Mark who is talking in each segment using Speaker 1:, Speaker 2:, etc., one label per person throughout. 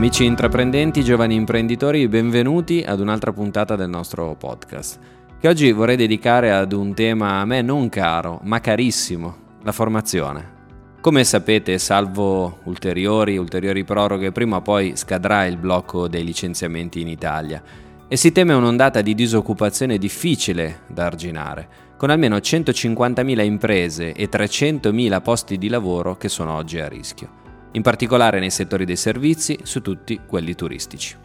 Speaker 1: Amici intraprendenti, giovani imprenditori, benvenuti ad un'altra puntata del nostro podcast, che oggi vorrei dedicare ad un tema a me non caro, ma carissimo, la formazione. Come sapete, salvo ulteriori, ulteriori proroghe, prima o poi scadrà il blocco dei licenziamenti in Italia e si teme un'ondata di disoccupazione difficile da arginare, con almeno 150.000 imprese e 300.000 posti di lavoro che sono oggi a rischio in particolare nei settori dei servizi, su tutti quelli turistici.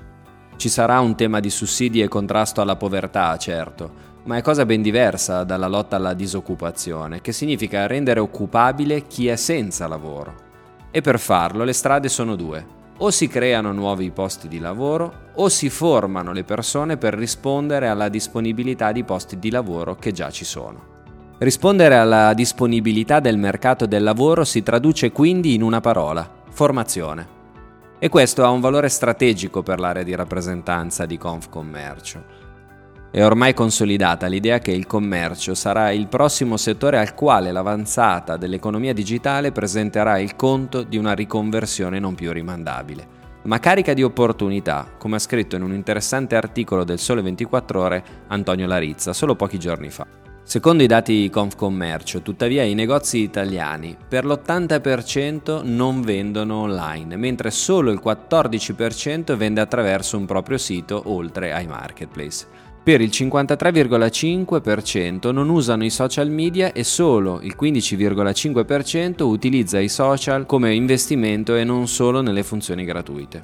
Speaker 1: Ci sarà un tema di sussidi e contrasto alla povertà, certo, ma è cosa ben diversa dalla lotta alla disoccupazione, che significa rendere occupabile chi è senza lavoro. E per farlo le strade sono due. O si creano nuovi posti di lavoro o si formano le persone per rispondere alla disponibilità di posti di lavoro che già ci sono. Rispondere alla disponibilità del mercato del lavoro si traduce quindi in una parola, formazione. E questo ha un valore strategico per l'area di rappresentanza di Confcommercio. È ormai consolidata l'idea che il commercio sarà il prossimo settore al quale l'avanzata dell'economia digitale presenterà il conto di una riconversione non più rimandabile, ma carica di opportunità, come ha scritto in un interessante articolo del Sole 24 ore Antonio Larizza solo pochi giorni fa. Secondo i dati Confcommercio, tuttavia, i negozi italiani per l'80% non vendono online, mentre solo il 14% vende attraverso un proprio sito oltre ai marketplace. Per il 53,5% non usano i social media e solo il 15,5% utilizza i social come investimento e non solo nelle funzioni gratuite.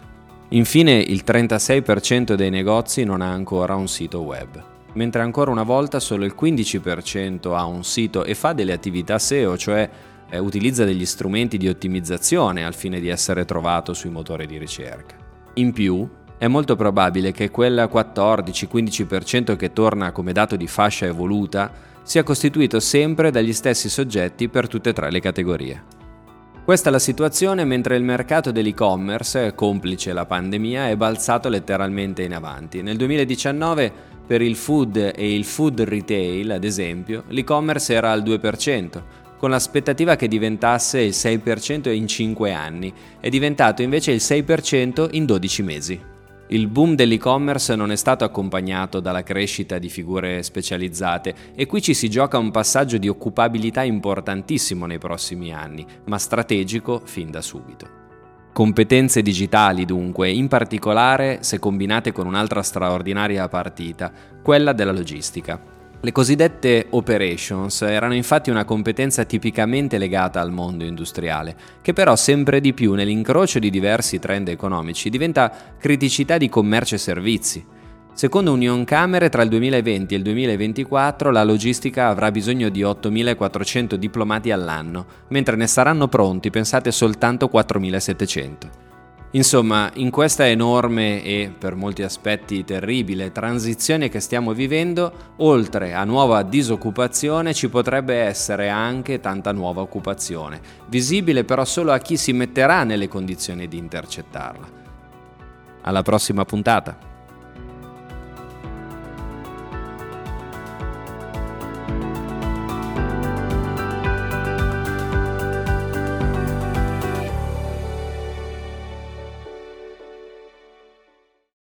Speaker 1: Infine il 36% dei negozi non ha ancora un sito web mentre ancora una volta solo il 15% ha un sito e fa delle attività SEO, cioè eh, utilizza degli strumenti di ottimizzazione al fine di essere trovato sui motori di ricerca. In più, è molto probabile che quel 14-15% che torna come dato di fascia evoluta sia costituito sempre dagli stessi soggetti per tutte e tre le categorie. Questa è la situazione mentre il mercato dell'e-commerce, complice la pandemia, è balzato letteralmente in avanti. Nel 2019 per il food e il food retail, ad esempio, l'e-commerce era al 2%, con l'aspettativa che diventasse il 6% in 5 anni, è diventato invece il 6% in 12 mesi. Il boom dell'e-commerce non è stato accompagnato dalla crescita di figure specializzate e qui ci si gioca un passaggio di occupabilità importantissimo nei prossimi anni, ma strategico fin da subito. Competenze digitali dunque, in particolare se combinate con un'altra straordinaria partita, quella della logistica. Le cosiddette operations erano infatti una competenza tipicamente legata al mondo industriale, che però sempre di più nell'incrocio di diversi trend economici diventa criticità di commercio e servizi. Secondo Union Camere, tra il 2020 e il 2024 la logistica avrà bisogno di 8.400 diplomati all'anno, mentre ne saranno pronti, pensate, soltanto 4.700. Insomma, in questa enorme e per molti aspetti terribile transizione che stiamo vivendo, oltre a nuova disoccupazione ci potrebbe essere anche tanta nuova occupazione, visibile però solo a chi si metterà nelle condizioni di intercettarla. Alla prossima puntata!